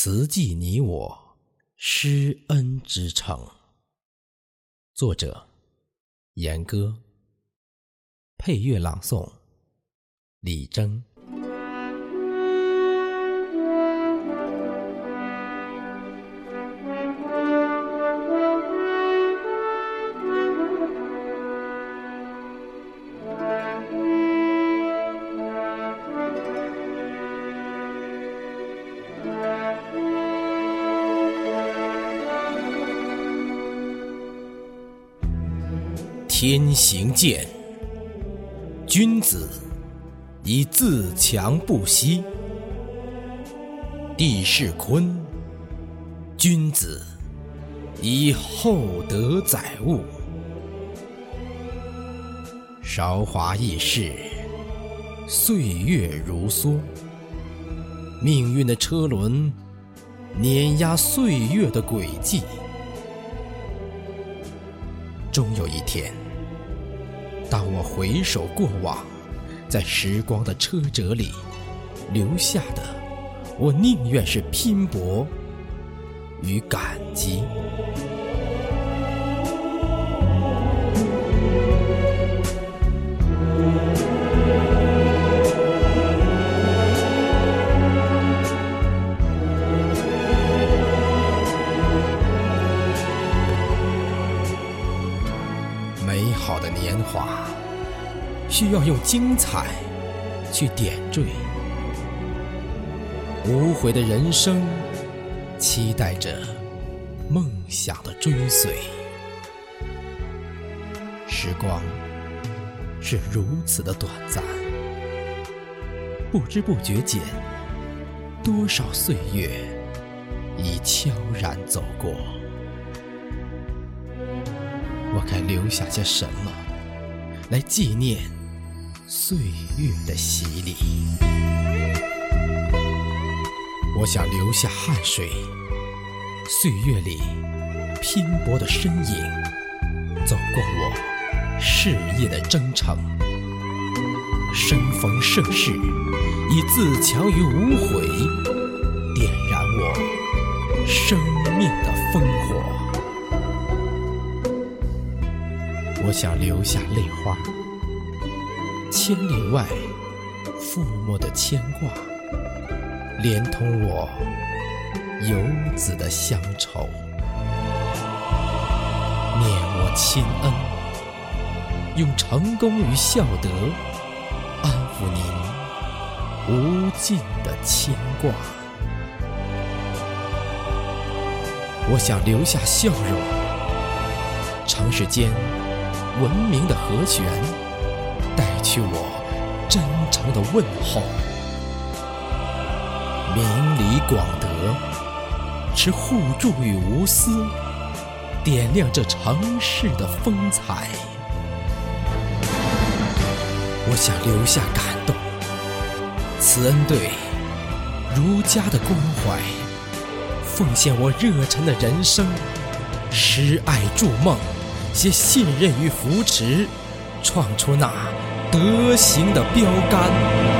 慈济你我施恩之城。作者：严歌。配乐朗诵：李征。天行健，君子以自强不息；地势坤，君子以厚德载物。韶华易逝，岁月如梭，命运的车轮碾压岁月的轨迹，终有一天。当我回首过往，在时光的车辙里留下的，我宁愿是拼搏与感激。的年华，需要用精彩去点缀；无悔的人生，期待着梦想的追随。时光是如此的短暂，不知不觉间，多少岁月已悄然走过。我该留下些什么，来纪念岁月的洗礼？我想留下汗水，岁月里拼搏的身影，走过我事业的征程。生逢盛世，以自强于无悔，点燃我生命的烽火。我想留下泪花，千里外覆没的牵挂，连同我游子的乡愁。念我亲恩，用成功与孝德安抚您无尽的牵挂。我想留下笑容，城市间。文明的和弦，带去我真诚的问候。明理广德，持互助与无私，点亮这城市的风采。我想留下感动，慈恩对儒家的关怀，奉献我热忱的人生，施爱筑梦。些信任与扶持，创出那德行的标杆。